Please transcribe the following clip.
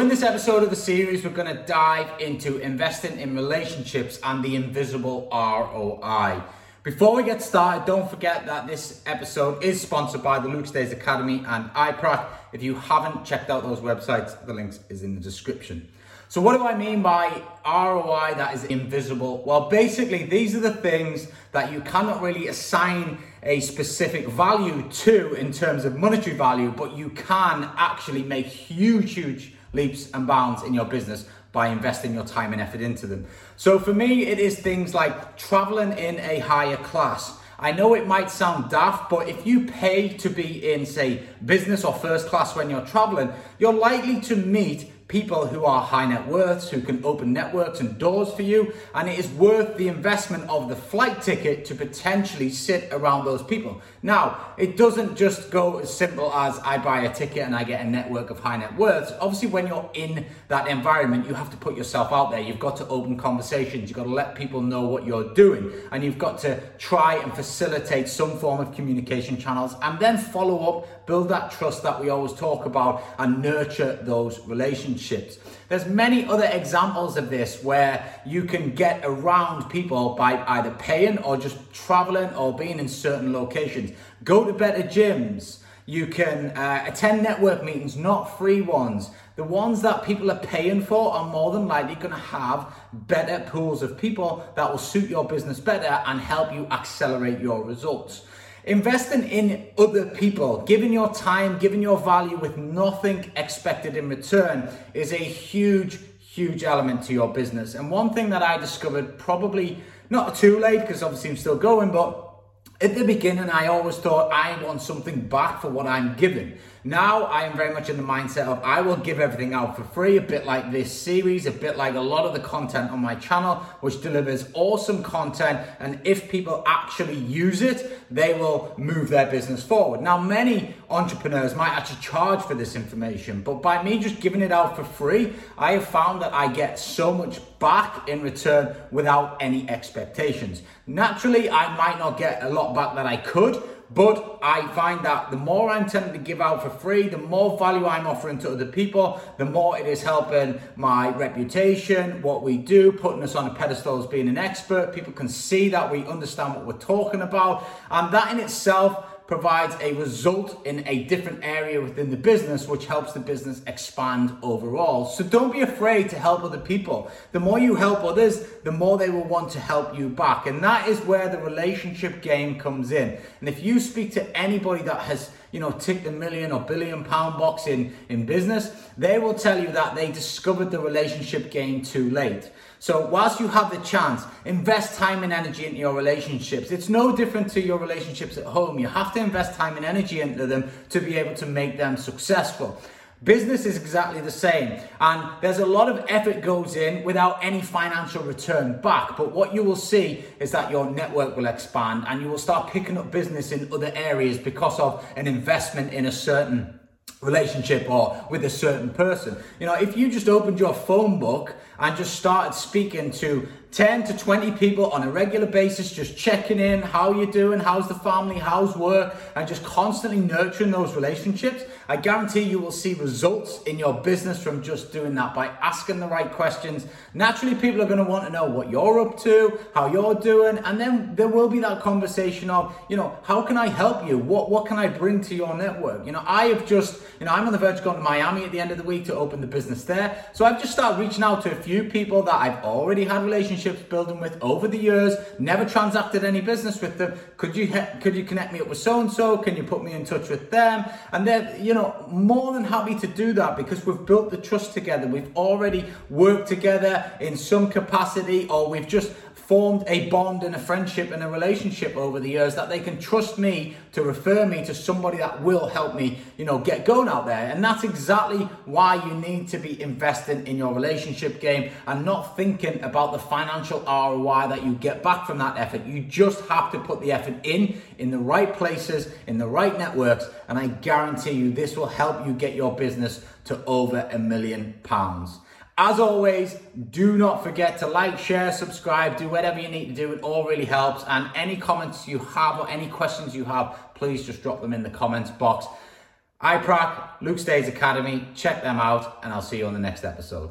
this episode of the series, we're going to dive into investing in relationships and the invisible ROI. Before we get started, don't forget that this episode is sponsored by the Luke Stays Academy and iPrac. If you haven't checked out those websites, the links is in the description. So, what do I mean by ROI that is invisible? Well, basically, these are the things that you cannot really assign a specific value to in terms of monetary value, but you can actually make huge, huge leaps and bounds in your business by investing your time and effort into them. So for me, it is things like traveling in a higher class. I know it might sound daft, but if you pay to be in, say, business or first class when you're traveling, you're likely to meet people who are high net worths, who can open networks and doors for you, and it is worth the investment of the flight ticket to potentially sit around those people. Now, it doesn't just go as simple as I buy a ticket and I get a network of high net worths. Obviously, when you're in that environment, you have to put yourself out there. You've got to open conversations, you've got to let people know what you're doing, and you've got to try and facilitate some form of communication channels and then follow up, build that trust that we always talk about, and nurture those relationships relationships. There's many other examples of this where you can get around people by either paying or just traveling or being in certain locations. Go to better gyms. You can uh, attend network meetings, not free ones. The ones that people are paying for are more than likely going to have better pools of people that will suit your business better and help you accelerate your results. Investing in other people, giving your time, giving your value with nothing expected in return is a huge, huge element to your business. And one thing that I discovered probably not too late, because obviously I'm still going, but at the beginning, I always thought I want something back for what I'm giving. Now I am very much in the mindset of I will give everything out for free, a bit like this series, a bit like a lot of the content on my channel, which delivers awesome content. And if people actually use it, they will move their business forward. Now, many entrepreneurs might actually charge for this information, but by me just giving it out for free, I have found that I get so much back in return without any expectations. Naturally, I might not get a lot back that I could, but I find that the more I'm tempted to give out for free, the more value I'm offering to other people, the more it is helping my reputation, what we do, putting us on a pedestal as being an expert. People can see that we understand what we're talking about. And that in itself provides a result in a different area within the business, which helps the business expand overall. So don't be afraid to help other people. The more you help others, the more they will want to help you back. And that is where the relationship game comes in. And if you speak to anybody that has you know, tick the million or billion pound box in, in business, they will tell you that they discovered the relationship game too late. So whilst you have the chance, invest time and energy into your relationships. It's no different to your relationships at home. You have to invest time and energy into them to be able to make them successful. Business is exactly the same, and there's a lot of effort goes in without any financial return back. But what you will see is that your network will expand, and you will start picking up business in other areas because of an investment in a certain relationship or with a certain person. You know, if you just opened your phone book and just started speaking to 10 to 20 people on a regular basis, just checking in, how you doing, how's the family, how's work, and just constantly nurturing those relationships. I guarantee you will see results in your business from just doing that by asking the right questions. Naturally, people are going to want to know what you're up to, how you're doing, and then there will be that conversation of, you know, how can I help you? What what can I bring to your network? You know, I have just, you know, I'm on the verge of going to Miami at the end of the week to open the business there. So I've just started reaching out to a few people that I've already had relationships building with over the years, never transacted any business with them. Could you could you connect me up with so and so? Can you put me in touch with them? And they're you know more than happy to do that because we've built the trust together. We've already worked together in some capacity, or we've just formed a bond and a friendship and a relationship over the years that they can trust me to refer me to somebody that will help me, you know, get going out there. And that's exactly why you need to be investing in your relationship game and not thinking about the financial ROI that you get back from that effort. You just have to put the effort in in the right places, in the right networks, and I guarantee you this will help you get your business to over a million pounds. As always, do not forget to like, share, subscribe, do whatever you need to do. It all really helps. And any comments you have or any questions you have, please just drop them in the comments box. iProc, Luke Stays Academy, check them out, and I'll see you on the next episode.